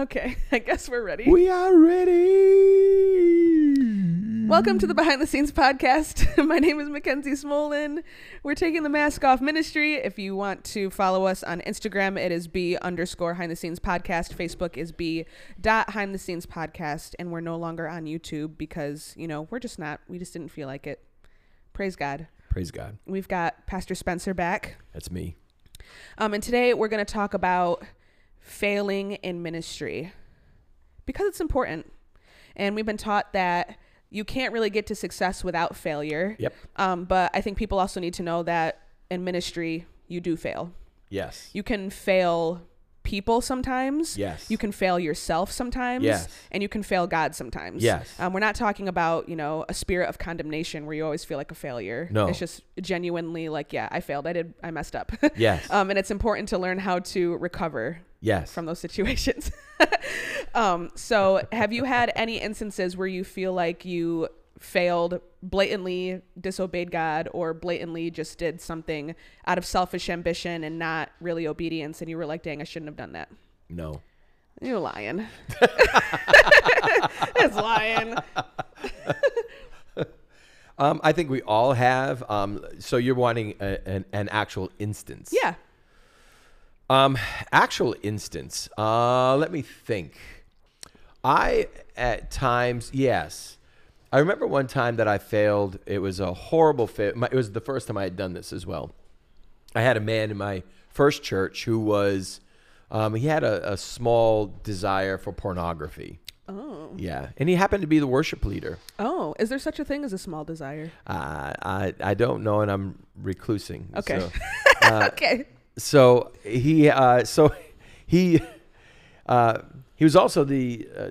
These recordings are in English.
Okay. I guess we're ready. We are ready. Welcome to the Behind the Scenes podcast. My name is Mackenzie Smolin. We're taking the mask off ministry. If you want to follow us on Instagram, it is B underscore behind the scenes podcast. Facebook is B dot behind the scenes podcast. And we're no longer on YouTube because, you know, we're just not, we just didn't feel like it. Praise God. Praise God. We've got Pastor Spencer back. That's me. Um, and today we're going to talk about failing in ministry because it's important. And we've been taught that you can't really get to success without failure. Yep. Um, but I think people also need to know that in ministry, you do fail. Yes. You can fail people sometimes. Yes. You can fail yourself sometimes. Yes. And you can fail God sometimes. Yes. Um, we're not talking about, you know, a spirit of condemnation where you always feel like a failure. No. It's just genuinely like, yeah, I failed. I did, I messed up. Yes. um, and it's important to learn how to recover yes. from those situations. um, so, have you had any instances where you feel like you failed, blatantly disobeyed God, or blatantly just did something out of selfish ambition and not really obedience, and you were like, "Dang, I shouldn't have done that." no. You're lying. it's lying. Um, I think we all have. Um, so you're wanting a, an, an actual instance. Yeah. Um, actual instance. Uh, let me think. I at times, yes. I remember one time that I failed. It was a horrible fail. It was the first time I had done this as well. I had a man in my first church who was, um, he had a, a small desire for pornography. Oh. Yeah, and he happened to be the worship leader. Oh, is there such a thing as a small desire? Uh, I I don't know, and I'm reclusing. Okay. So, uh, okay. so he uh, so he uh, he was also the uh,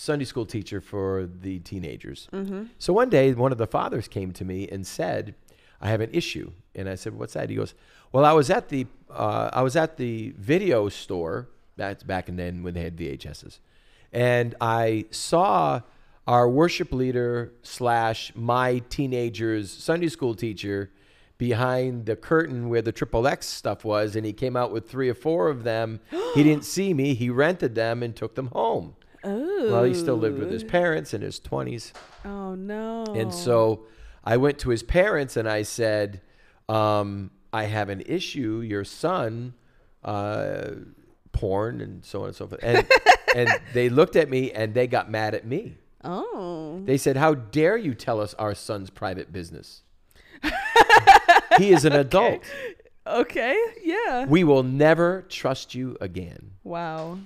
Sunday school teacher for the teenagers. Mm-hmm. So one day, one of the fathers came to me and said, "I have an issue." And I said, "What's that?" He goes, "Well, I was at the uh, I was at the video store. That's back in then when they had VHSs, and I saw." Our worship leader slash my teenager's Sunday school teacher behind the curtain where the triple X stuff was, and he came out with three or four of them. he didn't see me. He rented them and took them home. Well, he still lived with his parents in his 20s. Oh no. And so I went to his parents and I said, um, I have an issue. Your son, uh, porn and so on and so forth. And, and they looked at me and they got mad at me. Oh. They said, How dare you tell us our son's private business? he is an adult. Okay. Yeah. We will never trust you again. Wow.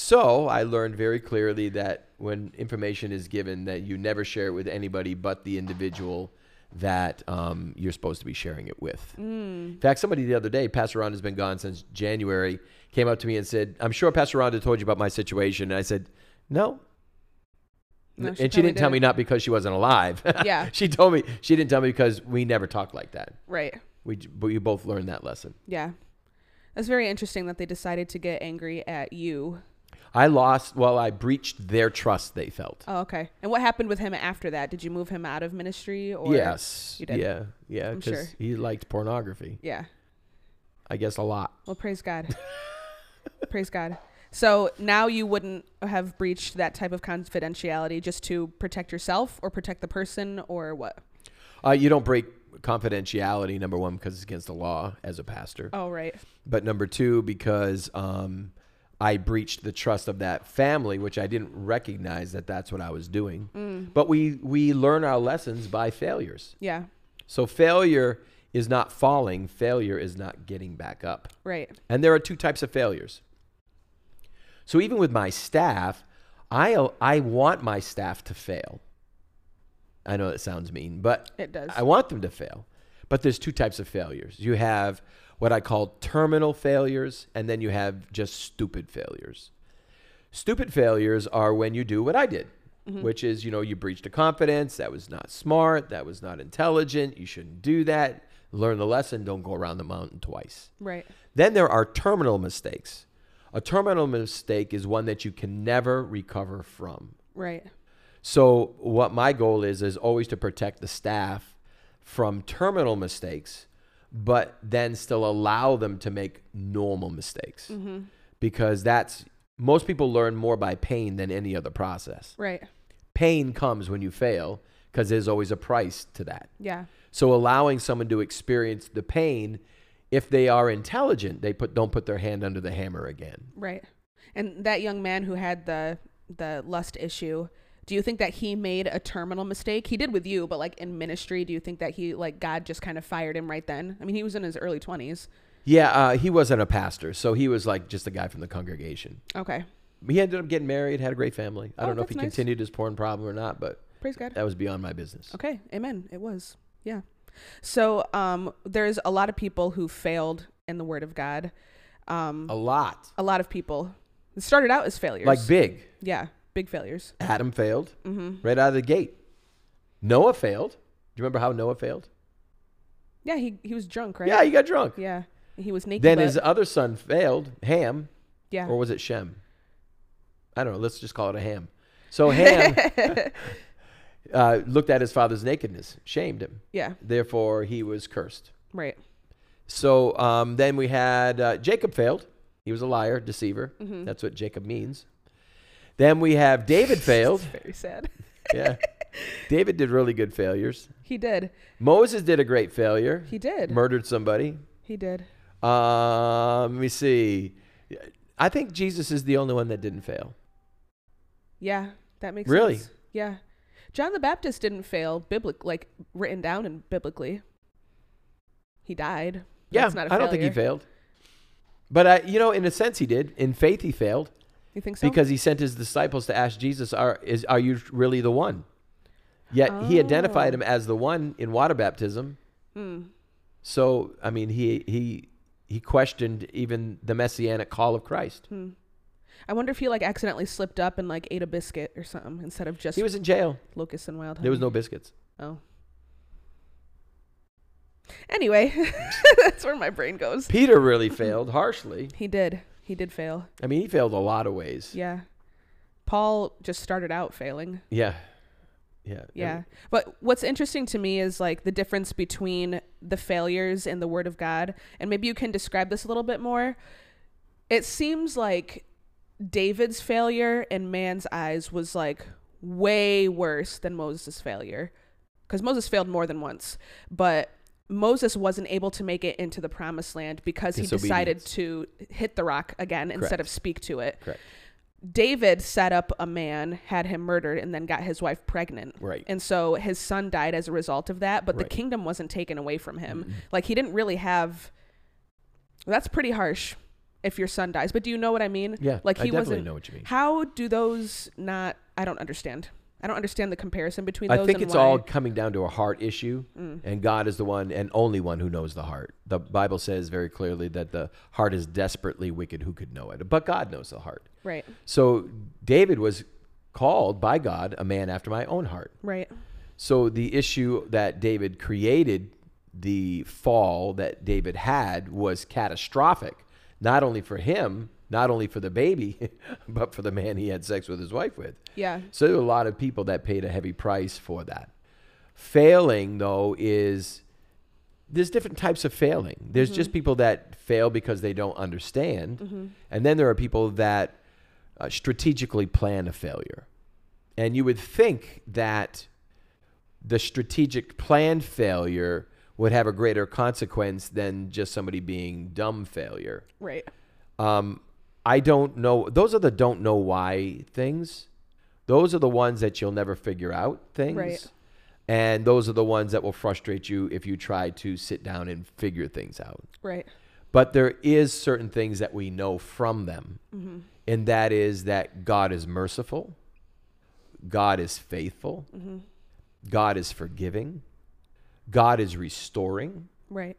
So I learned very clearly that when information is given, that you never share it with anybody but the individual that um, you're supposed to be sharing it with. In fact, somebody the other day, Pastor Ron has been gone since January, came up to me and said, "I'm sure Pastor Ron told you about my situation." And I said, "No." No, and she she didn't tell didn't. me not because she wasn't alive. Yeah. she told me she didn't tell me because we never talked like that. Right. We but we both learned that lesson. Yeah. That's very interesting that they decided to get angry at you. I lost. Well, I breached their trust. They felt. Oh, okay. And what happened with him after that? Did you move him out of ministry or yes. you did? Yeah. Yeah. I'm Because sure. he liked pornography. Yeah. I guess a lot. Well, praise God. praise God. So now you wouldn't have breached that type of confidentiality just to protect yourself or protect the person or what? Uh, you don't break confidentiality. Number one, because it's against the law as a pastor. Oh, right. But number two, because um, I breached the trust of that family, which I didn't recognize that that's what I was doing. Mm. But we we learn our lessons by failures. Yeah. So failure is not falling. Failure is not getting back up. Right. And there are two types of failures. So even with my staff, I I want my staff to fail. I know that sounds mean, but It does. I want them to fail. But there's two types of failures. You have what I call terminal failures, and then you have just stupid failures. Stupid failures are when you do what I did, mm-hmm. which is, you know, you breached a confidence. That was not smart. That was not intelligent. You shouldn't do that. Learn the lesson. Don't go around the mountain twice. right. Then there are terminal mistakes. A terminal mistake is one that you can never recover from. Right. So what my goal is is always to protect the staff from terminal mistakes, but then still allow them to make normal mistakes. Because that's most people learn more by pain than any other process. Right. Pain comes when you fail because there's always a price to that. Yeah. So allowing someone to experience the pain, if they are intelligent, they put don't put their hand under the hammer again. Right. And that young man who had the the lust issue, do you think that he made a terminal mistake? He did with you, but like in ministry, do you think that he like God just kind of fired him right then? I mean, he was in his early 20s. Yeah, uh, he wasn't a pastor, so he was like just a guy from the congregation. Okay. He ended up getting married, had a great family. I Oh, don't know if he nice. continued his porn problem or not, but Praise God. that was beyond my business. Okay, amen. It was. Yeah. So, um there's a lot of people who failed in the word of God. Um A lot. a lot of people it started out as failures. Like big. yeah, big failures. Adam failed Mhm. right out of the gate. Noah failed. Do you remember how Noah failed? Yeah, he he was drunk, right? Yeah, he got drunk. Yeah. He was naked. Then but- his other son failed, Ham, yeah. or was it Shem? I don't know. Let's just call it a Ham. So Ham uh, looked at his father's nakedness, shamed him. yeah, Therefore, he was cursed. right. So um, then we had uh, Jacob failed. He was a liar, deceiver. Mhm. That's what Jacob means. Then we have David failed. Very sad. yeah. David did really good failures. He did. Moses did a great failure. He did. Murdered somebody. he did. Um, let me see. I think Jesus is the only one that didn't fail. Yeah, that makes Really? sense. Yeah. John the Baptist didn't fail biblic like written down and biblically. He died. Yeah, That's not a I don't think he failed. But I, you know, in a sense, he did. In faith, he failed You think so? because he sent his disciples to ask Jesus, "Are is are you really the one?" Yet he identified Oh. him as the one in water baptism. Hmm. So I mean, he he he questioned even the messianic call of Christ. Hmm. I wonder if he like accidentally slipped up and like ate a biscuit or something instead of just He was in jail. locusts and wild honey. There was no biscuits. Oh. Anyway, that's where my brain goes. Peter really failed harshly. He did. He did fail. I mean, he failed a lot of ways. Yeah. Paul just started out failing. Yeah. Yeah. Yeah. But what's interesting to me is like the difference between the failures in the word of God. And maybe you can describe this a little bit more. It seems like David's failure in man's eyes was like way worse than Moses' failure. Because Moses failed more than once. But Moses wasn't able to make it into the promised land because he decided to hit the rock again instead of speak to it. Correct. David set up a man, had him murdered, and then got his wife pregnant. Right. And so his son died as a result of that, but the kingdom wasn't taken away from him. Mm-mm. Like he didn't really have. That's pretty harsh if your son dies. But do you know what I mean? Yeah. Like I he definitely wasn't. know what you mean. How do those not? I don't understand. I don't understand the comparison between those. I think it's why. all coming down to a heart issue, Mm. and God is the one and only one who knows the heart. The Bible says very clearly that the heart is desperately wicked. Who could know it? But God knows the heart. right. So David was called by God a man after my own heart. Right. So the issue that David created, the fall that David had, was catastrophic, not only for him, not only for the baby, but for the man he had sex with his wife with. Yeah. So there were a lot of people that paid a heavy price for that. Failing, though, is there's different types of failing. There's just people that fail because they don't understand, Mm-hmm. and then there are people that uh, strategically plan a failure. And you would think that the strategic planned failure would have a greater consequence than just somebody being dumb failure. Right. Um, I don't know. Those are the don't know why things. Those are the ones that you'll never figure out things. Right. And those are the ones that will frustrate you if you try to sit down and figure things out. Right. But there is certain things that we know from them. Mm-hmm. And that is that God is merciful. God is faithful. Mm-hmm. God is forgiving. God is restoring. Right.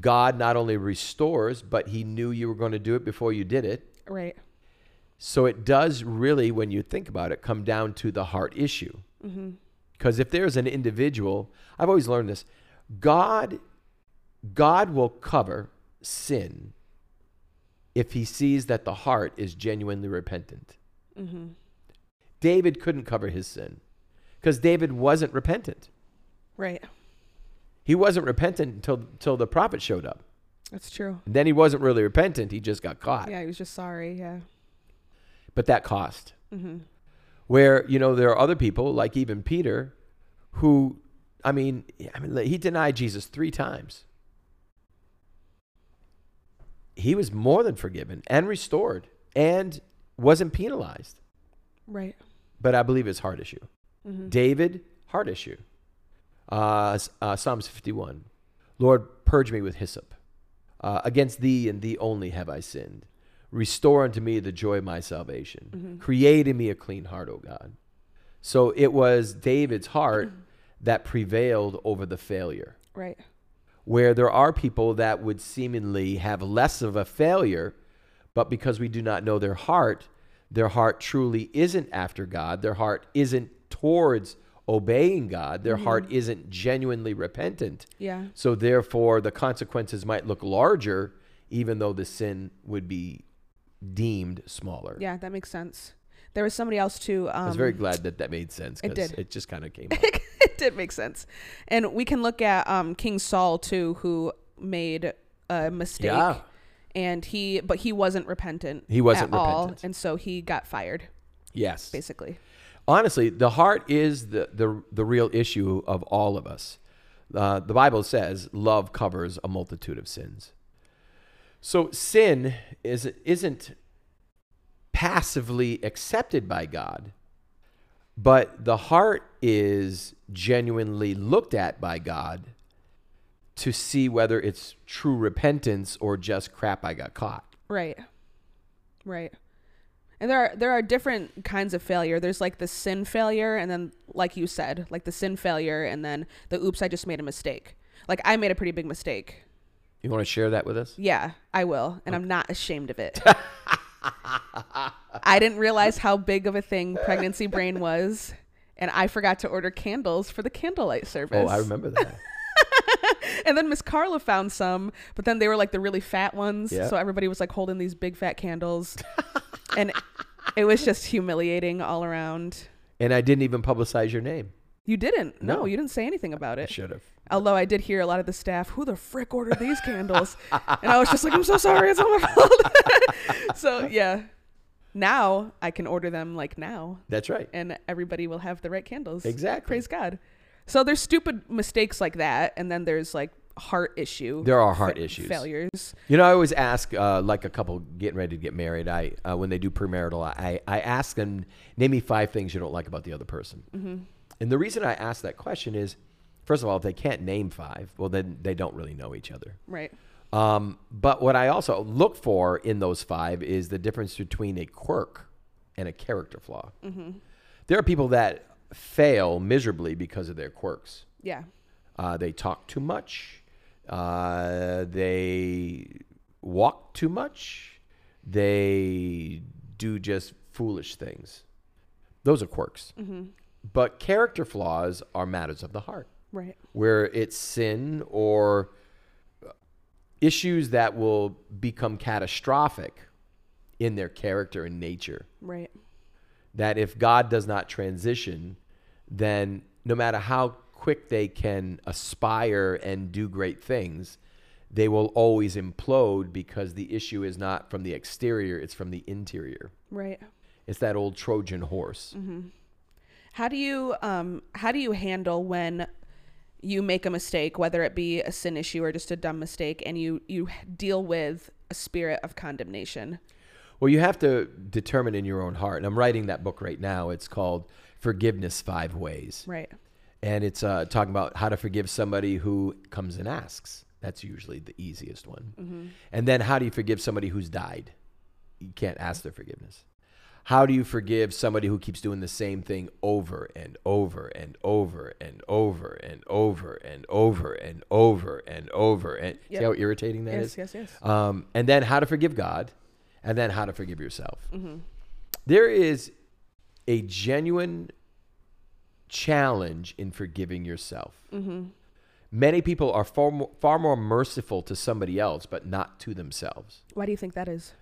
God not only restores, but he knew you were going to do it before you did it. Right. So it does really, when you think about it, come down to the heart issue. Mm-hmm. Because if there's an individual, I've always learned this God, God will cover sin if he sees that the heart is genuinely repentant. Mm-hmm. David couldn't cover his sin because David wasn't repentant. Right. He wasn't repentant until, until the prophet showed up. That's true. And then he wasn't really repentant, he just got caught. Yeah, he was just sorry. Yeah. but that cost. Where you know there are other people like even Peter, who, I mean, I mean he denied Jesus three times. He was more than forgiven and restored and wasn't penalized. Right. But I believe it's heart issue. David, heart issue. Uh, uh, Psalms 51. Lord, purge me with hyssop. Uh, against thee and thee only have I sinned. Restore unto me the joy of my salvation. Create in me a clean heart, O God. So it was David's heart that prevailed over the failure Right. where there are people that would seemingly have less of a failure, but because we do not know their heart, their heart truly isn't after God. Their heart isn't towards obeying God. Their heart isn't genuinely repentant. Yeah. So therefore, the consequences might look larger, even though the sin would be deemed smaller. Yeah, that makes sense. There was somebody else too. Um, I was very glad that that made sense it did. it just kind of came. it did make sense. And we can look at um, King Saul too, who made a mistake. Yeah. And he, but he wasn't repentant. He wasn't at all, repentant. and so he got fired, yes. basically. Honestly, the heart is the, the, the real issue of all of us. Uh, the Bible says love covers a multitude of sins. So sin is, isn't passively accepted by God, but the heart is genuinely looked at by God to see whether it's true repentance or just crap I got caught. Right. Right. And there are there are different kinds of failure. There's like the sin failure and then like you said, like the sin failure and then the oops I just made a mistake. Like I made a pretty big mistake. You want to share that with us? Yeah, I will, and I'm not ashamed of it. I didn't realize how big of a thing pregnancy brain was, and I forgot to order candles for the candlelight service. Oh, I remember that. And then Miss Carla found some, but then they were like the really fat ones, so everybody was like holding these big fat candles, and it was just humiliating all around. and I didn't even publicize your name. You didn't. No, No. you didn't say anything about it. should have. Although I did hear a lot of the staff, who the frick ordered these candles? and I was just like, I'm so sorry, it's not my fault. so yeah. Now I can order them like now That's right. and everybody will have the right candles. Exactly. Praise God. So there's stupid mistakes like that, and then there's like heart issue. There are heart fa- issues. Failures. You know, I always ask, uh, like a couple getting ready to get married, I uh, when they do premarital, I, I ask them, name me five things you don't like about the other person. Mm-hmm. And the reason I ask that question is, first of all, if they can't name five, well, then they don't really know each other. Right. Um, but what I also look for in those five is the difference between a quirk and a character flaw. Mm-hmm. There are people that fail miserably because of their quirks. Yeah. Uh, they talk too much. Uh, they walk too much. They do just foolish things. Those are quirks. Mm-hmm. But character flaws are matters of the heart, Right. where it's sin or issues that will become catastrophic in their character and nature Right. that if God does not transition, then no matter how quick they can aspire and do great things, they will always implode because the issue is not from the exterior, it's from the interior. Right. It's that old Trojan horse. How do you um how do you handle when you make a mistake, whether it be a sin issue or just a dumb mistake, and you you deal with a spirit of condemnation? Well, you have to determine in your own heart. And I'm writing that book right now. It's called Forgiveness Five Ways. Right and it's uh, talking about how to forgive somebody who comes and asks. That's usually the easiest one. Mm-hmm. And then how do you forgive somebody who's died? You can't ask their forgiveness. How do you forgive somebody who keeps doing the same thing over and over and over and over and over and over and over and over? And yep. see how irritating that yes, is. yes, Yes, yes, um, and then how to forgive God, and then how to forgive yourself. Mm-hmm. There is a genuine challenge in forgiving yourself. Many people are far more, far more merciful to somebody else, but not to themselves, Why do you think that is?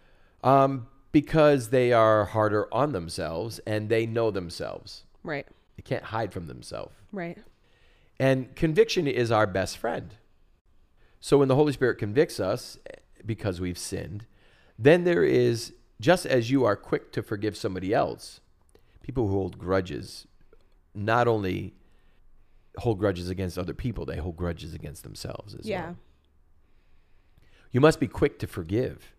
um, because they are harder on themselves and they know themselves. Right. They can't hide from themselves. Right. And conviction is our best friend. So when the Holy Spirit convicts us eh, because we've sinned, then there is just as you are quick to forgive somebody else, people who hold grudges not only hold grudges against other people, they hold grudges against themselves as Yeah. well. You must be quick to forgive.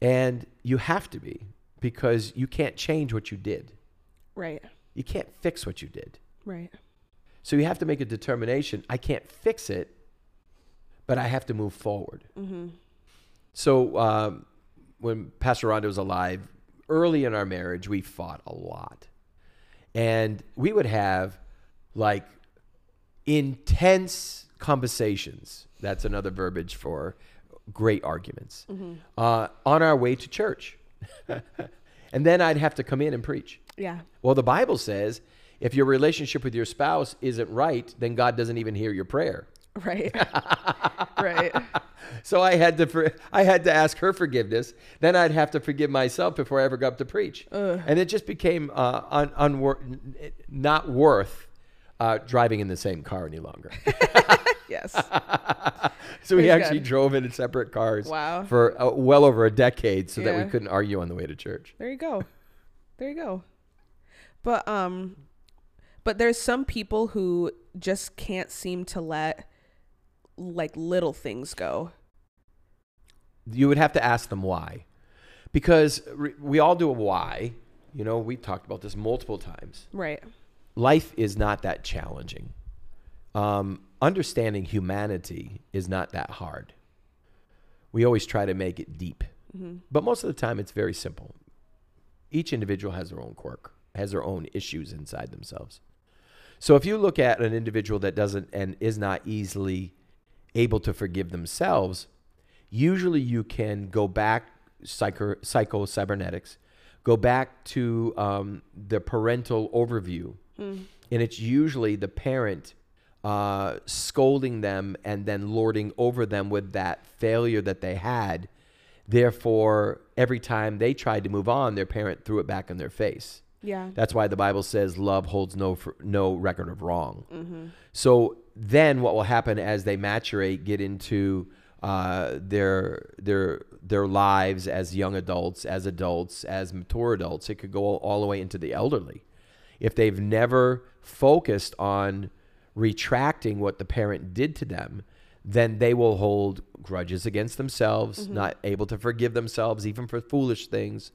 And you have to be because you can't change what you did. Right. You can't fix what you did. Right. So you have to make a determination. I can't fix it, but I have to move forward. Mm-hmm. So um, when Pastor Rondo was alive, early in our marriage, we fought a lot. And we would have like intense conversations. That's another verbiage for great arguments uh, on our way to church. and then I'd have to come in and preach. Yeah. Well, the Bible says if your relationship with your spouse isn't right, then God doesn't even hear your prayer. Right. right. So I had to for, I had to ask her forgiveness. Then I'd have to forgive myself before I ever got up to preach. And it just became uh, un, unwor- not worth uh, driving in the same car any longer. Yes. so we actually God. drove in separate cars Wow. for uh, well over a decade so that we couldn't argue on the way to church. There you go. There you go. But um but there's some people who just can't seem to let like little things go. you would have to ask them why. Because re- we all do a why. You know we talked about this multiple times. Right. life is not that challenging. Um, understanding humanity is not that hard. We always try to make it deep. But most of the time it's very simple. Each individual has their own quirk has their own issues inside themselves. So if you look at an individual that doesn't and is not easily able to forgive themselves usually you can go back psycho, psycho cybernetics go back to um, the parental overview. And it's usually the parent uh, scolding them and then lording over them with that failure that they had. Therefore every time they tried to move on their parent threw it back in their face. Yeah. that's why the Bible says love holds no no record of wrong. So then, what will happen as they maturate, get into uh, their their their lives as young adults, as adults, as mature adults? It could go all, the way into the elderly. If they've never focused on retracting what the parent did to them, then they will hold grudges against themselves, not able to forgive themselves even for foolish things,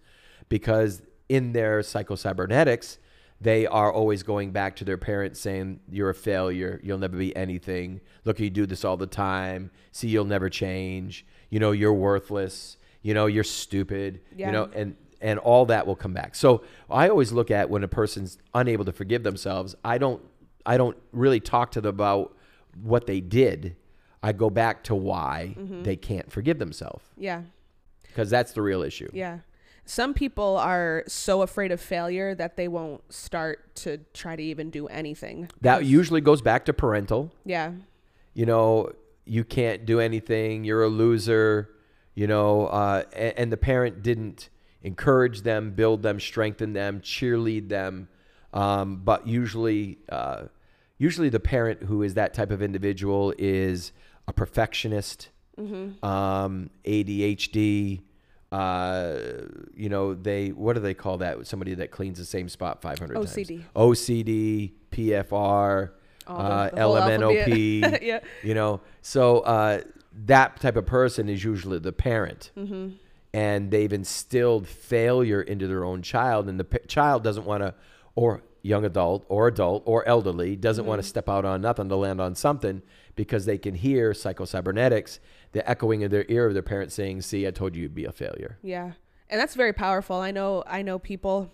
because in their psychocybernetics, they are always going back to their parents saying, You're a failure. You'll never be anything. Look, you do this all the time. See, you'll never change. You know, you're worthless. You know, you're stupid. Yeah. You know, and and all that will come back. So I always look at when a person's unable to forgive themselves, I don't I don't really talk to them about what they did. I go back to why mm-hmm. they can't forgive themselves Yeah. because that's the real issue. Yeah. Some people are so afraid of failure that they won't start to try to even do anything. That usually goes back to parental. Yeah. You know, you can't do anything. You're a loser. You know, uh, and, and the parent didn't encourage them, build them, strengthen them, cheerlead them. Um, but usually, uh, usually the parent who is that type of individual is a perfectionist, um, ADHD. Uh, you know, they what do they call that? Somebody that cleans the same spot 500 times. OCD. OCD, PFR, the- uh, LMNOP. yeah. You know, so uh, that type of person is usually the parent, Mm-hmm. and they've instilled failure into their own child, and the p- child doesn't want to, or young adult, or adult, or elderly doesn't want Mm-hmm. to step out on nothing to land on something because they can hear psychocybernetics, the echoing in their ear of their parents saying, "See, I told you you'd be a failure." Yeah. And that's very powerful. I know I know people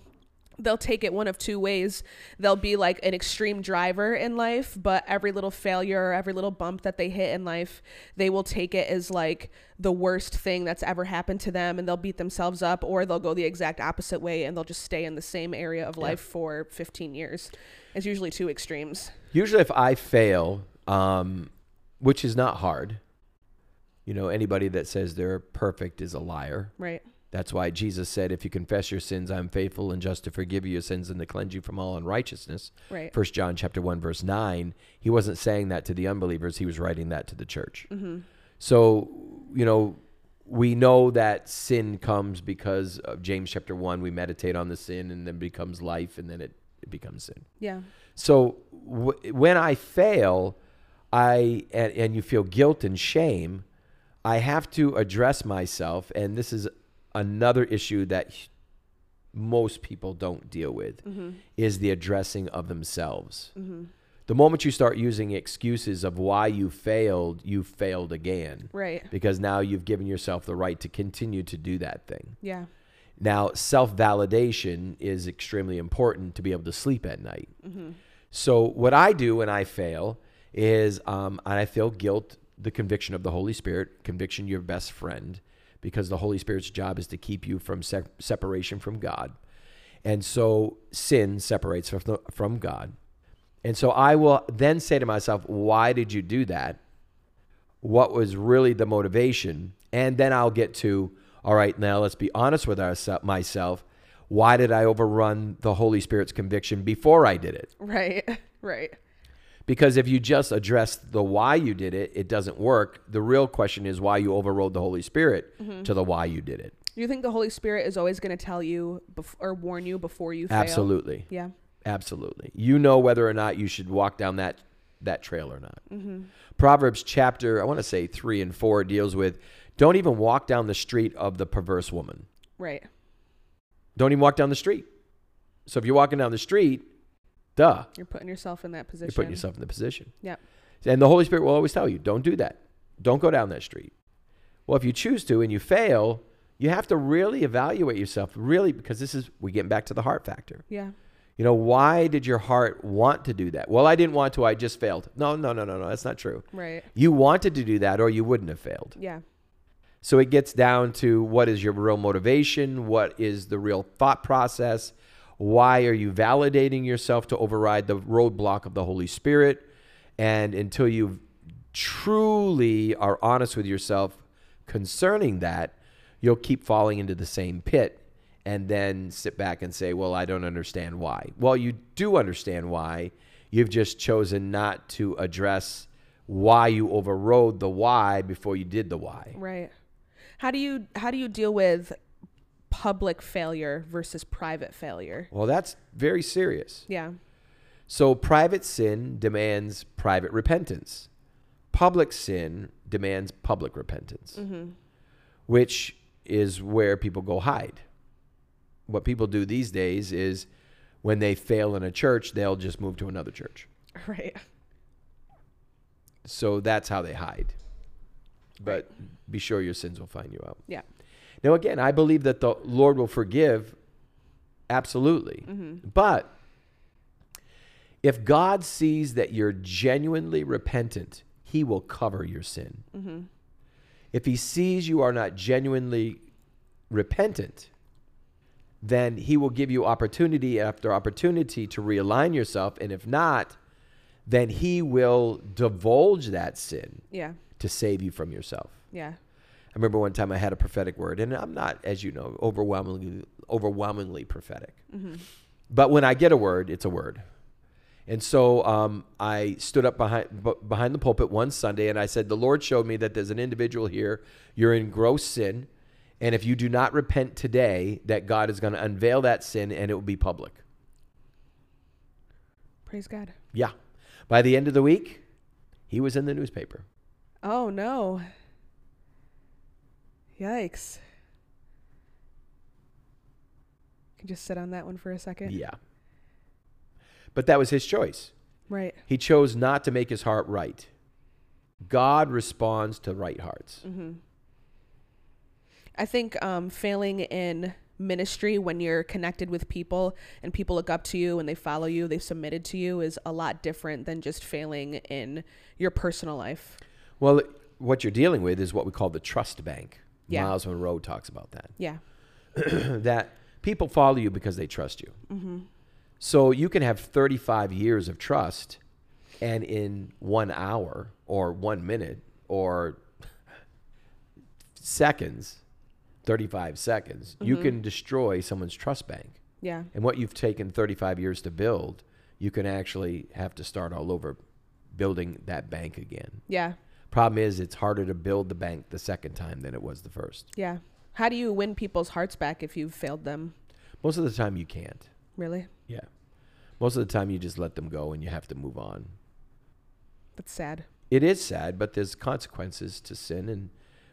they'll take it one of two ways. They'll be like an extreme driver in life, but every little failure every little bump that they hit in life, they will take it as like the worst thing that's ever happened to them and they'll beat themselves up or they'll go the exact opposite way and they'll just stay in the same area of life for 15 years. It's usually two extremes. Usually, if I fail, um, which is not hard, you know, anybody that says they're perfect is a liar. Right. That's why Jesus said, "If you confess your sins, I'm faithful and just to forgive you your sins and to cleanse you from all unrighteousness." Right. First John chapter one verse nine. He wasn't saying that to the unbelievers; he was writing that to the church. Mm-hmm. So, you know, we know that sin comes because of James chapter 1. We meditate on the sin and then becomes life and then it, it becomes sin. Yeah. So w- when I fail, I and, and you feel guilt and shame, I have to address myself. And this is another issue that most people don't deal with mm-hmm. is the addressing of themselves. Mm-hmm. The moment you start using excuses of why you failed, you failed again Right. because now you've given yourself the right to continue to do that thing. Yeah. Now, self validation is extremely important to be able to sleep at night. Mm-hmm. So, what I do when I fail is um, I feel guilt, the conviction of the Holy Spirit, conviction your best friend, because the Holy Spirit's job is to keep you from se- separation from God. And so, sin separates from, the, from God. And so, I will then say to myself, why did you do that? what was really the motivation and then i'll get to all right now let's be honest with ourselves myself why did i overrun the holy spirit's conviction before i did it Right. Right. Because if you just address the why you did it it doesn't work the real question is why you overrode the holy spirit mm-hmm. to the why you did it Do you think the Holy Spirit is always going to tell you bef- or warn you before you fail? absolutely Yeah. Absolutely. You know whether or not you should walk down that that trail or not. Mm-hmm. Proverbs chapter, I want to say 3 and 4 deals with don't even walk down the street of the perverse woman. Right. Don't even walk down the street. So if you're walking down the street, duh, You're putting yourself in that position. you're putting yourself in the position. Yep. And the Holy Spirit will always tell you, don't do that. Don't go down that street. Well, if you choose to and you fail, you have to really evaluate yourself, really, because this is, we get back to the heart factor. Yeah. You know, why did your heart want to do that? Well, I didn't want to, I just failed. No, no, no, no, no, that's not true. Right. You wanted to do that or you wouldn't have failed. Yeah. So it gets down to what is your real motivation? What is the real thought process? Why are you validating yourself to override the roadblock of the Holy Spirit? And until you truly are honest with yourself concerning that, you'll keep falling into the same pit and then sit back and say, Well, I don't understand why. Well, you do understand why. You've just chosen not to address why you overrode the why before you did the why. Right. How do you how do you deal with public failure versus private failure? Well, that's very serious. Yeah. So, private sin demands private repentance. Public sin demands public repentance, mm-hmm. which is where people go hide. What people do these days is when they fail in a church, they'll just move to another church. Right. So that's how they hide. But be sure your sins will find you out. Yeah. Now, again, I believe that the Lord will forgive, absolutely. Mm-hmm. But if God sees that you're genuinely repentant, He will cover your sin. Mm-hmm. If He sees you are not genuinely repentant, then He will give you opportunity after opportunity to realign yourself. And if not, then He will divulge that sin Yeah. to save you from yourself. Yeah. I remember one time I had a prophetic word, and I'm not, as you know, overwhelmingly overwhelmingly prophetic. But when I get a word, it's a word. And so um, I stood up behind b- behind the pulpit one Sunday, and I said, "The Lord showed me that there's an individual here. You're in gross sin, and if you do not repent today, that God is going to unveil that sin, and it will be public." Praise God. Yeah. By the end of the week, he was in the newspaper. Oh no. Yikes. Can just sit on that one for a second? Yeah. But that was his choice. Right. He chose not to make his heart right. God responds to right hearts. I think um, failing in ministry when you're connected with people and people look up to you and they follow you, they've submitted to you, is a lot different than just failing in your personal life. Well, what you're dealing with is what we call the trust bank. Yeah. Myles Munroe talks about that. Yeah. that people follow you because they trust you. Mm-hmm. So you can have 35 years of trust, and in one hour or one minute or seconds, 35 seconds, you mm-hmm. can destroy someone's trust bank. Yeah. And what you've taken 35 years to build, you can actually have to start all over building that bank again. Yeah. Problem is, it's harder to build the bank the second time than it was the first. Yeah. How do you win people's hearts back if you've failed them? Most of the time, you can't. Really? Yeah. Most of the time, you just let them go and you have to move on. That's sad. It is sad, but there's consequences to sin. And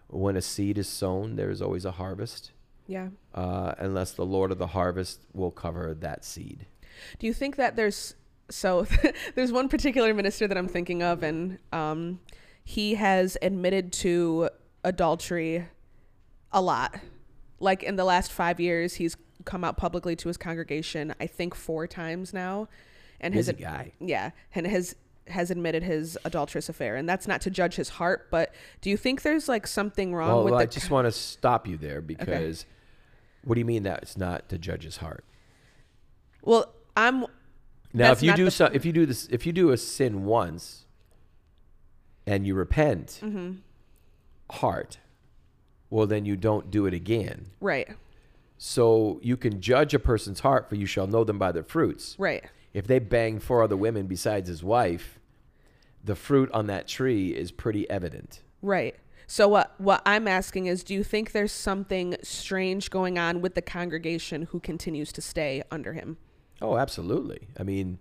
when a seed is sown, there's always a harvest, Yeah. uh, unless the Lord of the harvest will cover that seed. Do you think that there's so there's one particular minister that I'm thinking of, and um, he has admitted to adultery a lot. Like in the last five years, he's come out publicly to his congregation, I think four times now, and Busy his guy. yeah, and has has admitted his adulterous affair, and that's not to judge his heart, but do you think there's like something wrong with Well, with I the just want to stop you there because what do you mean that it's not to judge his heart? well, I'm Now, if you do the- so, if you do this, if you do a sin once, and you repent, Mm-hmm. heart, well, then you don't do it again. right, So you can judge a person's heart, for you shall know them by their fruits. right. If they bang four other women besides his wife, the fruit on that tree is pretty evident. Right. So what what I'm asking is do you think there's something strange going on with the congregation who continues to stay under him? Oh, absolutely. I mean,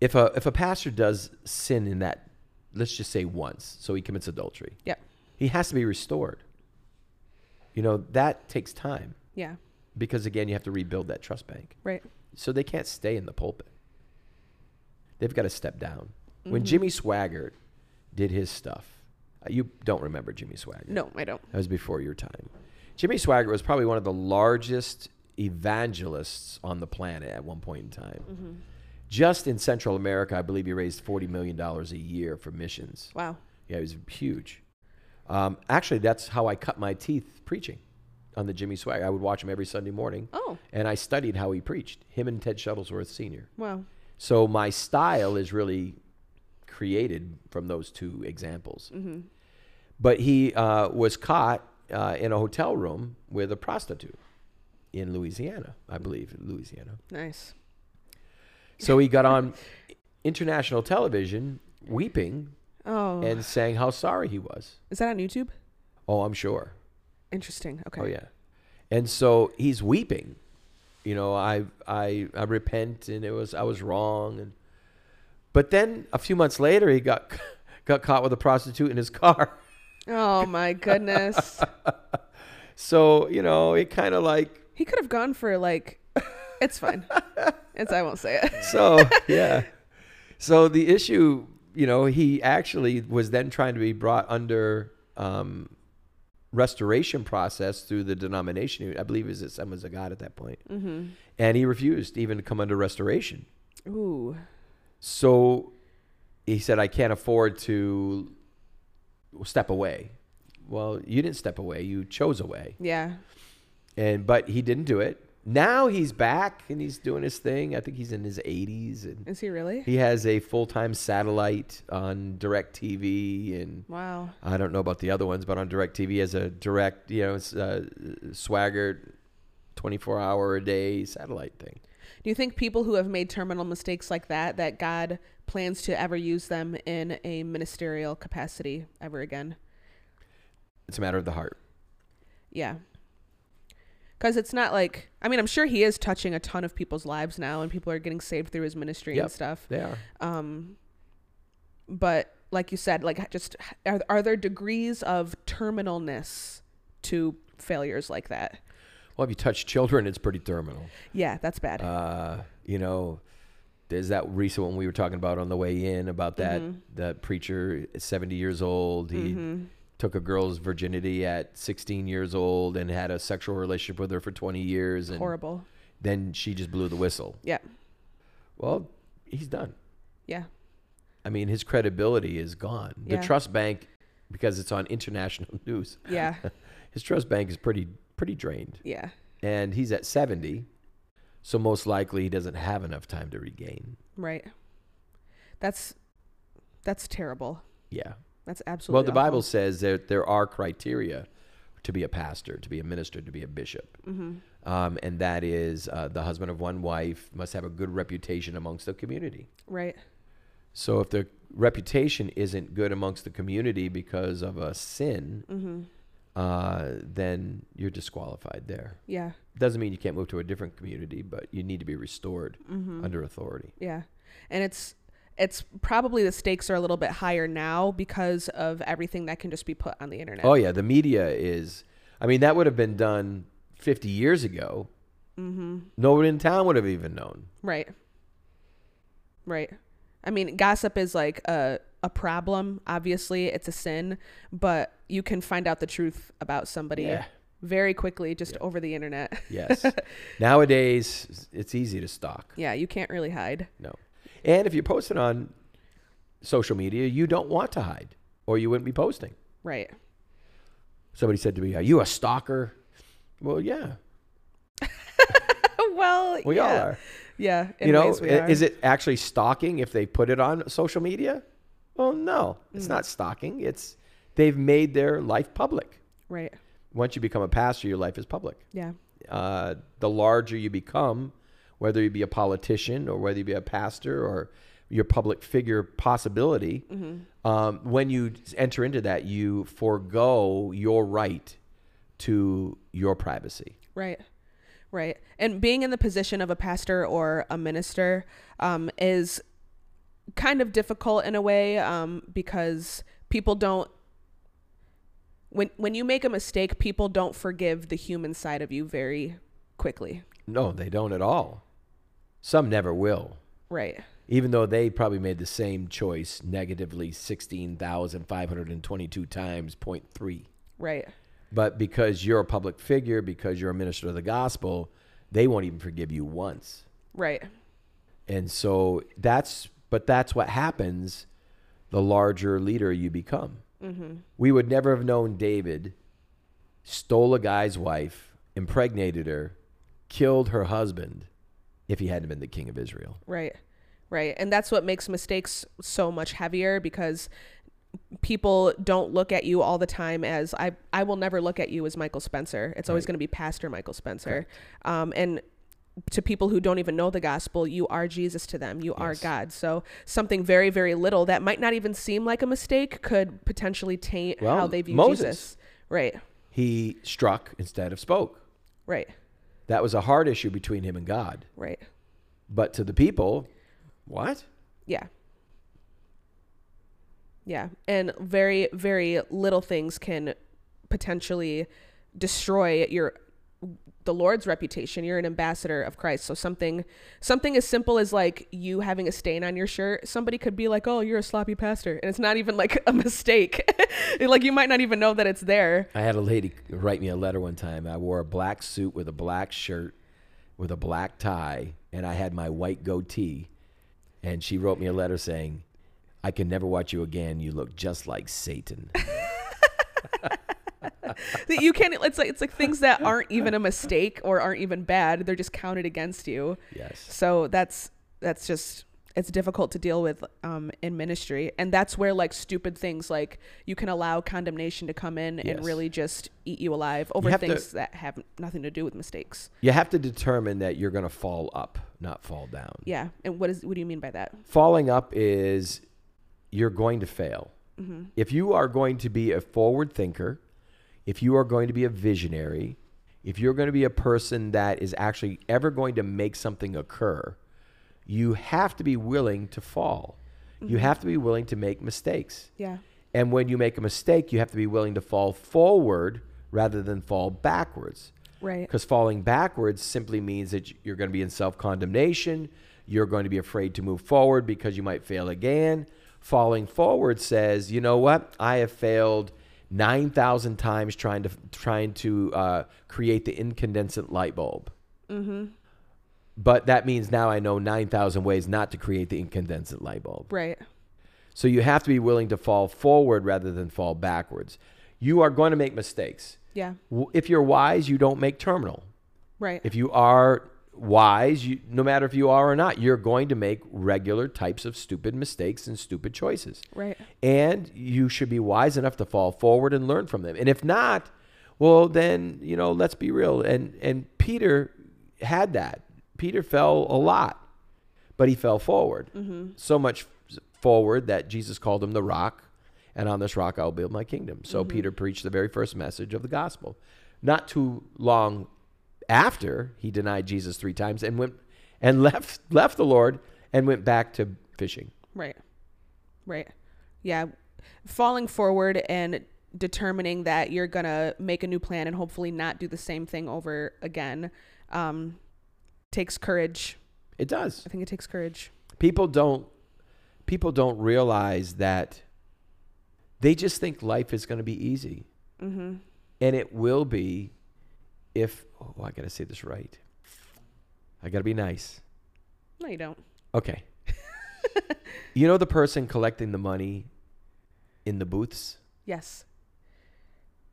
if a if a pastor does sin in that, let's just say once, so he commits adultery, Yeah. he has to be restored. You know that takes time Yeah. because again, you have to rebuild that trust bank. Right. So they can't stay in the pulpit. They've got to step down. Mm-hmm. When Jimmy Swaggart did his stuff, uh, you don't remember Jimmy Swaggart. No, I don't. That was before your time. Jimmy Swaggart was probably one of the largest evangelists on the planet at one point in time. Mm-hmm. Just in Central America, I believe he raised $40 million a year for missions. Wow. Yeah, he was huge. Um, actually, that's how I cut my teeth preaching on the Jimmy Swaggart. I would watch him every Sunday morning, Oh, and I studied how he preached, him and Ted Shuttlesworth Sr. wow. So my style is really created from those two examples. Mm-hmm. But he uh, was caught uh, in a hotel room with a prostitute in Louisiana, I believe, in Louisiana. Nice. So he got on international television weeping Oh. and saying how sorry he was. is that on YouTube? Oh, I'm sure. Interesting. Okay. Oh yeah. And so he's weeping. You know, I I I repent and it was I was wrong and but then a few months later he got got caught with a prostitute in his car. Oh my goodness. So, you know, it kind of like he could have gone for like it's fine. It's I won't say it. so, yeah. So the issue, you know, he actually was then trying to be brought under um restoration process through the denomination. I believe his Assemblies of God at that point. Mm-hmm. And he refused even to come under restoration. Ooh. So he said, I can't afford to step away. Well, you didn't step away, you chose away. Yeah. And but he didn't do it. Now he's back and he's doing his thing. I think he's in his 80s and Is he really? he has a full-time satellite on DirecTV and Wow. I don't know about the other ones, but on DirecTV has a direct, you know, it's, uh, Swaggart 24 hour a day satellite thing. Do you think people who have made terminal mistakes like that, that God plans to ever use them in a ministerial capacity ever again? It's a matter of the heart. Yeah. Because it's not like, I mean, I'm sure he is touching a ton of people's lives now and people are getting saved through his ministry Yep. and stuff. They are. Um, but like you said, like just are, are there degrees of terminalness to failures like that? Well, if you touch children, it's pretty terminal. Yeah, that's bad. Uh, you know, there's that recent one we were talking about on the way in about that Mhm. that preacher, 70 years old. He Mhm. Took a girl's virginity at 16 years old and had a sexual relationship with her for 20 years, and Horrible. then she just blew the whistle. Yeah. Well, he's done. Yeah. I mean, his credibility is gone. Yeah. The trust bank, because it's on international news, Yeah. his trust bank is pretty pretty drained, yeah. and he's at 70. So most likely he doesn't have enough time to regain. Right. That's that's terrible. Yeah. That's absolutely Well, the Bible says that there are criteria to be a pastor, to be a minister, to be a bishop. Mhm. Um, and that is uh, the husband of one wife must have a good reputation amongst the community. Right. So if the reputation isn't good amongst the community because of a sin, Mm-hmm. uh, then you're disqualified there. Yeah. Doesn't mean you can't move to a different community, but you need to be restored Mm-hmm. under authority. Yeah. And it's it's probably the stakes are a little bit higher now because of everything that can just be put on the internet. Oh yeah, the media is. I mean, that would have been done 50 years ago. Mm-hmm. Nobody in town would have even known. Right. Right. I mean, gossip is like a a problem. Obviously, it's a sin, but you can find out the truth about somebody Yeah. very quickly just over the internet. Yes. Nowadays, it's easy to stalk. yeah, you can't really hide. No. And if you post it on social media, you don't want to hide, or you wouldn't be posting. Right. Somebody said to me, "Are you a stalker?" Well, yeah, well, we yeah. all are. Yeah. you know, ways we are. is it actually stalking if they put it on social media? Well, no, Mm. it's not stalking. It's they've made their life public. Right. Once you become a pastor, your life is public. Yeah. Uh, the larger you become, whether you be a politician or whether you be a pastor or your public figure possibility, Mm-hmm. um, when you enter into that, you forego your right to your privacy. Right. Right. And being in the position of a pastor or a minister um, is kind of difficult in a way um, because people don't. When, when you make a mistake, people don't forgive the human side of you very quickly. No, they don't at all. Some never will. Right. even though they probably made the same choice negatively 16,522 times 0.3. Right. But because you're a public figure, because you're a minister of the gospel, they won't even forgive you once. Right. And so that's, but that's what happens the larger leader you become. Mm-hmm. We would never have known David stole a guy's wife, impregnated her, killed her husband if he hadn't been the king of Israel. Right. Right. And that's what makes mistakes so much heavier because people don't look at you all the time as I I will never look at you as Michael Spencer. It's always going to be Pastor Michael Spencer. Um and to people who don't even know the gospel, you are Jesus to them. You are God. So something very very little that might not even seem like a mistake could potentially taint Well, how they view Moses. Jesus. Right. He struck instead of spoke. Right. That was a hard issue between him and God. Right. But to the people, what? Yeah. Yeah. And very, very little things can potentially destroy your the Lord's reputation. You're an ambassador of Christ. So something something as simple as like you having a stain on your shirt, somebody could be like, Oh, you're a sloppy pastor. And it's not even like a mistake. like you might not even know that it's there. I had a lady write me a letter one time. I wore a black suit with a black shirt with a black tie, and I had my white goatee. And she wrote me a letter saying, I can never watch you again. You look just like Satan. That you can't it's like it's like things that aren't even a mistake or aren't even bad. They're just counted against you. yes. so that's that's just it's difficult to deal with um, in ministry and that's where like stupid things like you can allow condemnation to come in and really just eat you alive over to- things that have nothing to do with mistakes You have to determine that you're going to fall up, not fall down. yeah and what is what do you mean by that Falling up is you're going to fail. mm-hmm. If you are going to be a forward thinker, if you are going to be a visionary, if you're going to be a person that is actually ever going to make something occur, you have to be willing to fall. You mm-hmm. have to be willing to make mistakes. yeah And when you make a mistake, you have to be willing to fall forward rather than fall backwards. right Because falling backwards simply means that you're going to be in self condemnation. You're going to be afraid to move forward because you might fail again. Falling forward says, you know what? I have failed 9,000 times trying to, trying to uh, create the incandescent light bulb. mm-hmm. But that means now I know 9,000 ways not to create the incandescent light bulb. right So you have to be willing to fall forward rather than fall backwards. You are going to make mistakes. yeah If you're wise, you don't make terminal. right If you are wise, you, no matter if you are or not, you're going to make regular types of stupid mistakes and stupid choices. right And you should be wise enough to fall forward and learn from them. And if not, Well, then you know, let's be real. And and Peter had that. Peter fell a lot, but he fell forward. Mm-hmm. So much forward that Jesus called him the rock, and on this rock I'll build my kingdom. So mm-hmm. Peter preached the very first message of the gospel. Not too long after he denied Jesus three times and went and left left the Lord and went back to fishing. Right. Right. Yeah. Falling forward and determining that you're going to make a new plan and hopefully not do the same thing over again um, takes courage. It does. I think it takes courage. people don't people don't realize that they just think life is going to be easy Mm-hmm. and it will be if oh i gotta say this right i gotta be nice No, you don't. okay you know the person collecting the money in the booths Yes,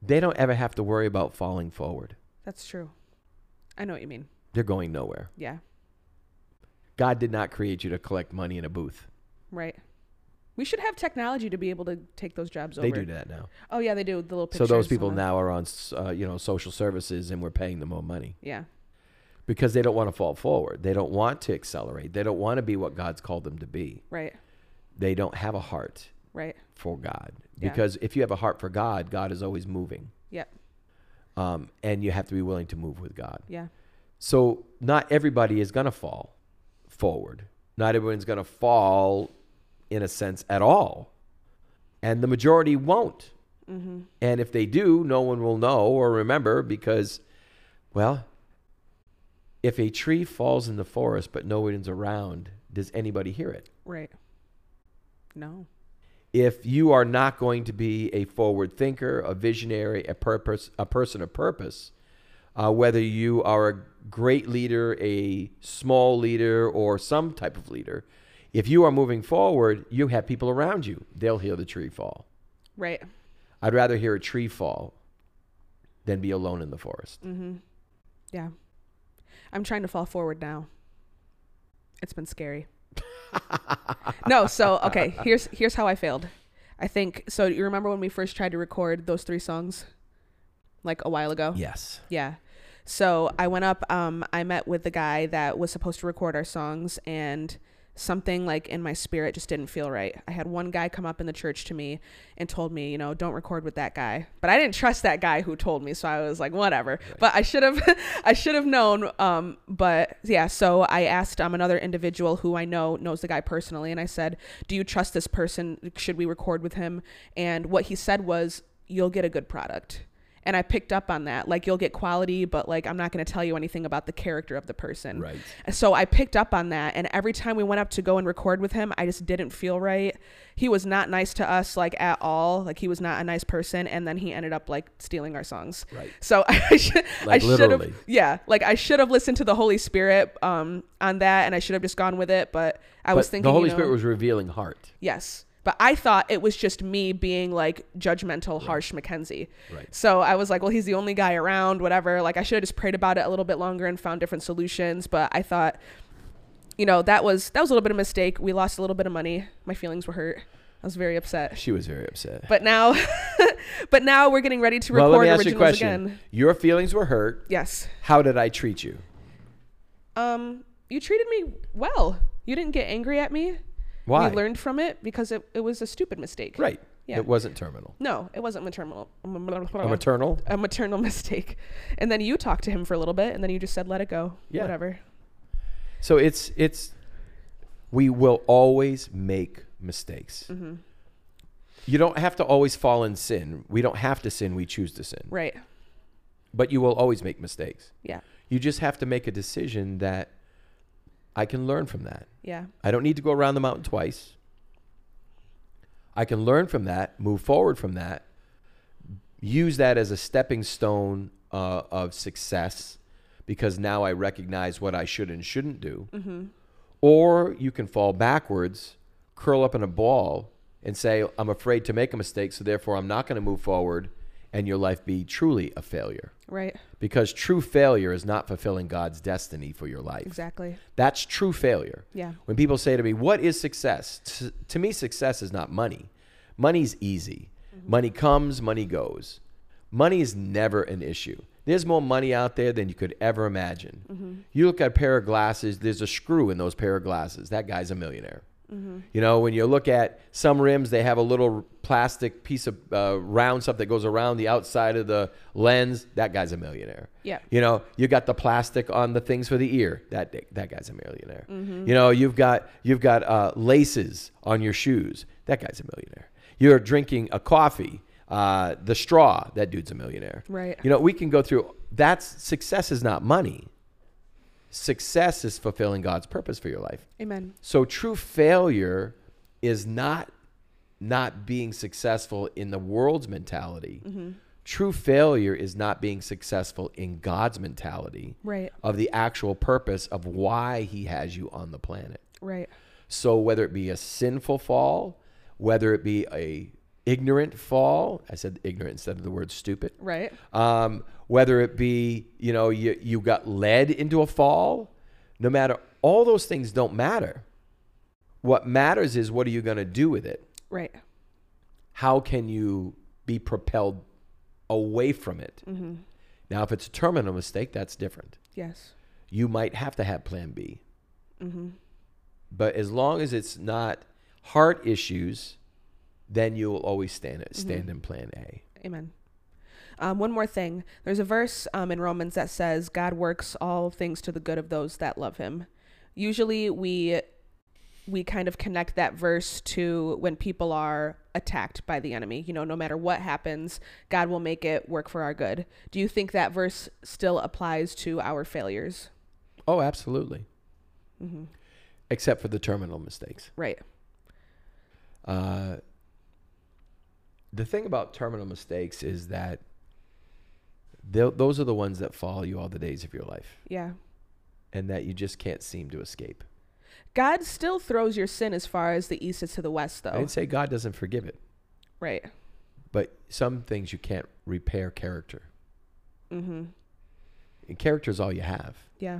they don't ever have to worry about falling forward that's true. I know what you mean. they're going nowhere Yeah. god did not create you to collect money in a booth Right. We should have technology to be able to take those jobs over. they do that now Oh yeah, they do. The little pictures. so those people now are on uh, you know social services and we're paying them more money Yeah. because they don't want to fall forward. They don't want to accelerate. They don't want to be what God's called them to be. Right. They don't have a heart Right. for God. Yeah. Because if you have a heart for God, God is always moving. Yep. Um, and you have to be willing to move with God. Yeah. So not everybody is going to fall forward. Not everyone's going to fall in a sense at all. And the majority won't. Mm-hmm. And if they do, no one will know or remember because, well, if a tree falls in the forest but no one's around, does anybody hear it? Right. No. If you are not going to be a forward thinker, a visionary, a purpose, a person of purpose, uh, whether you are a great leader, a small leader, or some type of leader, if you are moving forward, you have people around you. They'll hear the tree fall. Right. I'd rather hear a tree fall than be alone in the forest. Mm-hmm. Yeah. I'm trying to fall forward now. It's been scary. no, so okay, here's here's how I failed. I think so you remember when we first tried to record those three songs? Like a while ago? Yes. Yeah. So I went up, um, I met with the guy that was supposed to record our songs and something like in my spirit just didn't feel right. I had one guy come up in the church to me and told me, you know, don't record with that guy. But I didn't trust that guy who told me, so I was like, whatever. But I should have I should have known um but yeah, so I asked um another individual who I know knows the guy personally and I said, "Do you trust this person? Should we record with him?" And what he said was, "You'll get a good product." And I picked up on that. Like you'll get quality, but like I'm not going to tell you anything about the character of the person. Right. So I picked up on that, and every time we went up to go and record with him, I just didn't feel right. He was not nice to us, like at all. Like he was not a nice person, and then he ended up like stealing our songs. Right. So I should, Like, I should have, literally. yeah, like I should have listened to the Holy Spirit um on that, and I should have just gone with it. But I was thinking the Holy you know, Spirit was revealing heart. Yes. But I thought it was just me being like judgmental, harsh Mackenzie. Right. So I was like, well, he's the only guy around, whatever. Like I should have just prayed about it a little bit longer and found different solutions. But I thought, you know, that was that was a little bit of a mistake. We lost a little bit of money. My feelings were hurt. I was very upset. She was very upset. But now, but now we're getting ready to record well, let me ask you a question. again. Your feelings were hurt. Yes. How did I treat you? Um, you treated me well. You didn't get angry at me. Why? We learned from it because it, it was a stupid mistake. right. Yeah. It wasn't terminal. No, it wasn't maternal. A maternal? a maternal mistake. And then you talked to him for a little bit, and then you just said, "Let it go." Yeah. Whatever. So it's it's we will always make mistakes. Mm-hmm. You don't have to always fall in sin. We don't have to sin, we choose to sin. Right. But you will always make mistakes. Yeah. You just have to make a decision that I can learn from that. Yeah. I don't need to go around the mountain twice. I can learn from that, move forward from that, use that as a stepping stone uh, of success because now I recognize what I should and shouldn't do. Mm-hmm. Or you can fall backwards, curl up in a ball, and say, I'm afraid to make a mistake, so therefore I'm not going to move forward, and your life be truly a failure. Right. Because true failure is not fulfilling God's destiny for your life. Exactly. That's true failure. Yeah. When people say to me, What is success? T- to me, success is not money. Money's easy. Mm-hmm. Money comes, money goes. money is never an issue. There's more money out there than you could ever imagine. Mm-hmm. You look at a pair of glasses, there's a screw in those pair of glasses. That guy's a millionaire. You know, when you look at some rims, they have a little plastic piece of uh, round stuff that goes around the outside of the lens. That guy's a millionaire. Yeah. You know, you got the plastic on the things for the ear. That that guy's a millionaire. You know, you've got you've got uh, laces on your shoes. That guy's a millionaire. You're drinking a coffee. Uh, the straw. That dude's a millionaire. Right. You know, we can go through. That's success is not money. Success is fulfilling God's purpose for your life. Amen. So true failure is not not being successful in the world's mentality. True failure is not being successful in God's mentality Right. of the actual purpose of why he has you on the planet. Right. So whether it be a sinful fall, whether it be a ignorant fall, I said ignorant instead of the word stupid. Right. Um, whether it be, you know, you, you got led into a fall, no matter, all those things don't matter. What matters is what are you going to do with it? Right. How can you be propelled away from it? Now, if it's a terminal mistake, that's different. Yes. You might have to have plan B. Mm-hmm. But as long as it's not heart issues, then you'll always stand, at stand in plan A. Amen. Um, one more thing. There's a verse um, in Romans that says, God works all things to the good of those that love him. Usually we we kind of connect that verse to when people are attacked by the enemy. You know, no matter what happens, God will make it work for our good. Do you think that verse still applies to our failures? Oh, absolutely. Except for the terminal mistakes. Right. Uh, the thing about terminal mistakes is that those are the ones that follow you all the days of your life Yeah. and that you just can't seem to escape. God still throws your sin as far as the east is to the west, I though. didn't say God doesn't forgive it, Right. but some things you can't repair character. Mm-hmm. And character is all you have. Yeah.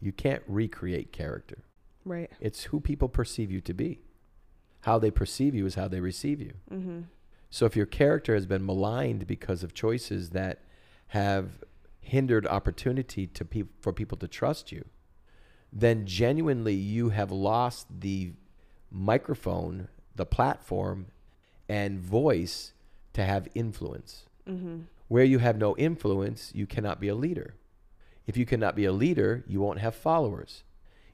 You can't recreate character. Right. It's who people perceive you to be. How they perceive you is how they receive you. Mm-hmm. So if your character has been maligned because of choices that have hindered opportunity to peop for people to trust you, then genuinely you have lost the microphone, the platform, and voice to have influence. Mm-hmm. Where you have no influence, you cannot be a leader. If you cannot be a leader, you won't have followers.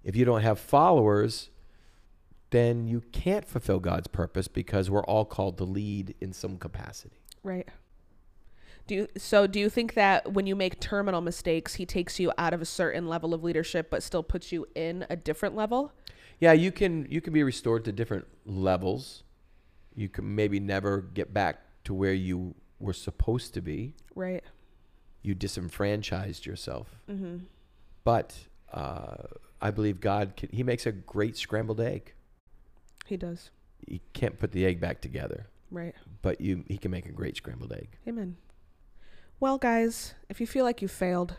If you don't have followers, then you can't fulfill God's purpose because we're all called to lead in some capacity. Right. Do you, so do you think that when you make terminal mistakes, he takes you out of a certain level of leadership but still puts you in a different level? Yeah, you can you can be restored to different levels. You can maybe never get back to where you were supposed to be. Right. You disenfranchised yourself. Mm-hmm. But uh, I believe God can, he makes a great scrambled egg. He does. You can't put the egg back together, Right. but you he can make a great scrambled egg. Amen. Well, guys, if you feel like you failed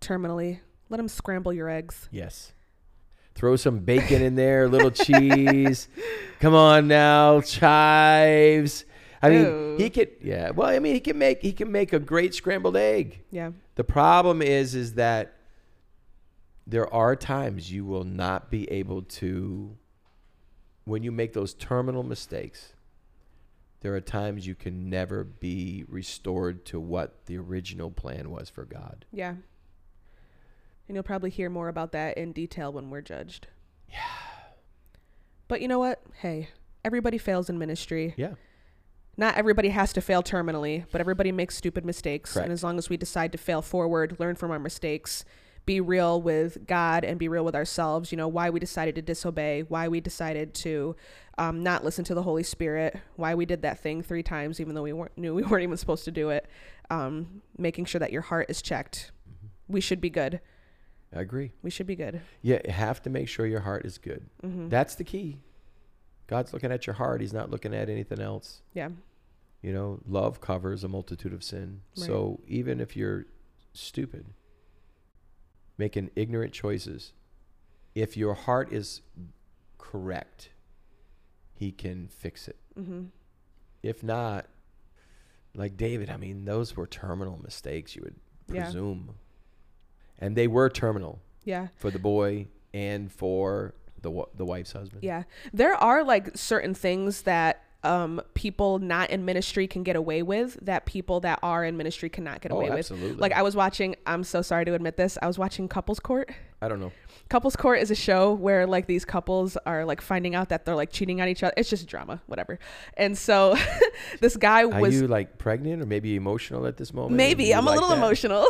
terminally, let him scramble your eggs. Yes. Throw some bacon in there, a little cheese. Come on now, chives. I mean, Ew. he oh. could yeah, well, I mean, he can make he can make a great scrambled egg. Yeah. The problem is is that there are times you will not be able to when you make those terminal mistakes. There are times you can never be restored to what the original plan was for God. Yeah. And you'll probably hear more about that in detail when we're judged. Yeah. But you know what? Hey, everybody fails in ministry. Yeah. Not everybody has to fail terminally, but everybody makes stupid mistakes. Correct. And as long as we decide to fail forward, learn from our mistakes, be real with God and be real with ourselves, you know, why we decided to disobey, why we decided to um, not listen to the Holy Spirit, why we did that thing three times, even though we weren't, knew we weren't even supposed to do it, um, making sure that your heart is checked. We should be good. I agree. We should be good. Yeah, you have to make sure your heart is good. hmm That's the key. God's looking at your heart. He's not looking at anything else. yeah. You know, love covers a multitude of sin. Right. So even if you're stupid, making ignorant choices, if your heart is correct, he can fix it. hmm If not, Like David, I mean, those were terminal mistakes, you would Yeah. presume. And they were terminal Yeah. for the boy and for the the wife's husband. Yeah. There are like certain things that um people not in ministry can get away with that people that are in ministry cannot get Oh, away with. absolutely. Like I was watching I'm so sorry to admit this. I was watching Couples Court. I don't know. Couples Court is a show where like these couples are like finding out that they're like cheating on each other. It's just drama, whatever. And so this guy Are was you like pregnant or maybe emotional at this moment? maybe I'm a little that? emotional.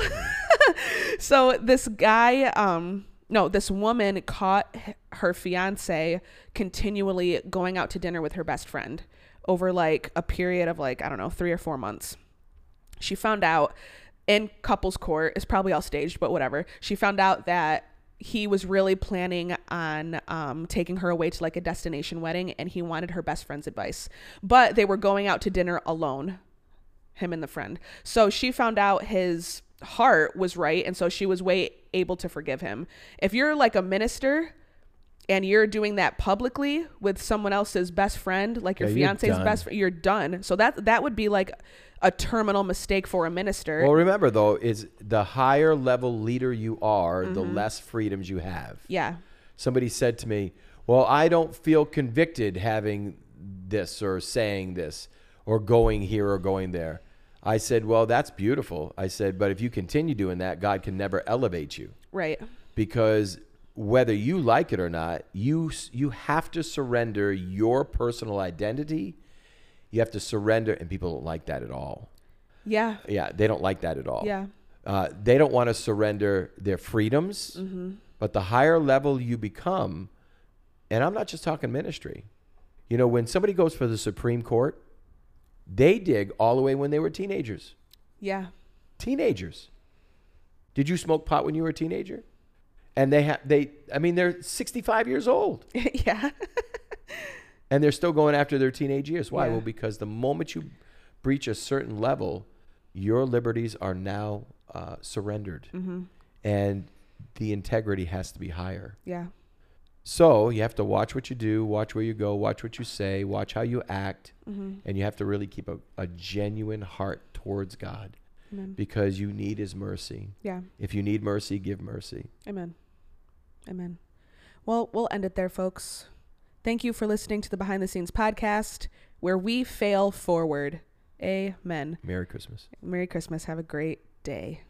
so this guy um no, this woman caught her fiance continually going out to dinner with her best friend over like a period of like I don't know, 3 or 4 months. She found out in couples court, it's probably all staged, but whatever. She found out that he was really planning on um, taking her away to like a destination wedding and he wanted her best friend's advice. But they were going out to dinner alone him and the friend. So she found out his heart was right and so she was way able to forgive him. If you're like a minister and you're doing that publicly with someone else's best friend, like your Yeah, fiance's best friend, you're done. So that that would be like a terminal mistake for a minister. Well, remember though, is the higher level leader you are, the Mm-hmm. less freedoms you have. yeah. Somebody said to me, "Well, I don't feel convicted having this or saying this or going here or going there." I said, "Well, that's beautiful." I said, "But if you continue doing that, God can never elevate you Right. because whether you like it or not, you you have to surrender your personal identity. You have to surrender, and people don't like that at all. Yeah. Yeah, they don't like that at all. Yeah. Uh, they don't want to surrender their freedoms, Mm-hmm. but the higher level you become, and I'm not just talking ministry. You know, when somebody goes for the Supreme Court, they dig all the way when they were teenagers. Yeah. Teenagers. Did you smoke pot when you were a teenager? And they have they I mean they're 65 years old yeah. and they're still going after their teenage years. Why? Yeah. Well, because the moment you breach a certain level, your liberties are now uh, surrendered, Mm-hmm. and the integrity has to be higher. Yeah. So you have to watch what you do, watch where you go, watch what you say, watch how you act, Mm-hmm. and you have to really keep a, a genuine heart towards God Amen. because you need His mercy. Yeah. If you need mercy, give mercy. Amen. Amen. Well, we'll end it there, folks. Thank you for listening to the Behind the Scenes podcast where we fail forward. Amen. Merry Christmas. Merry Christmas. Have a great day.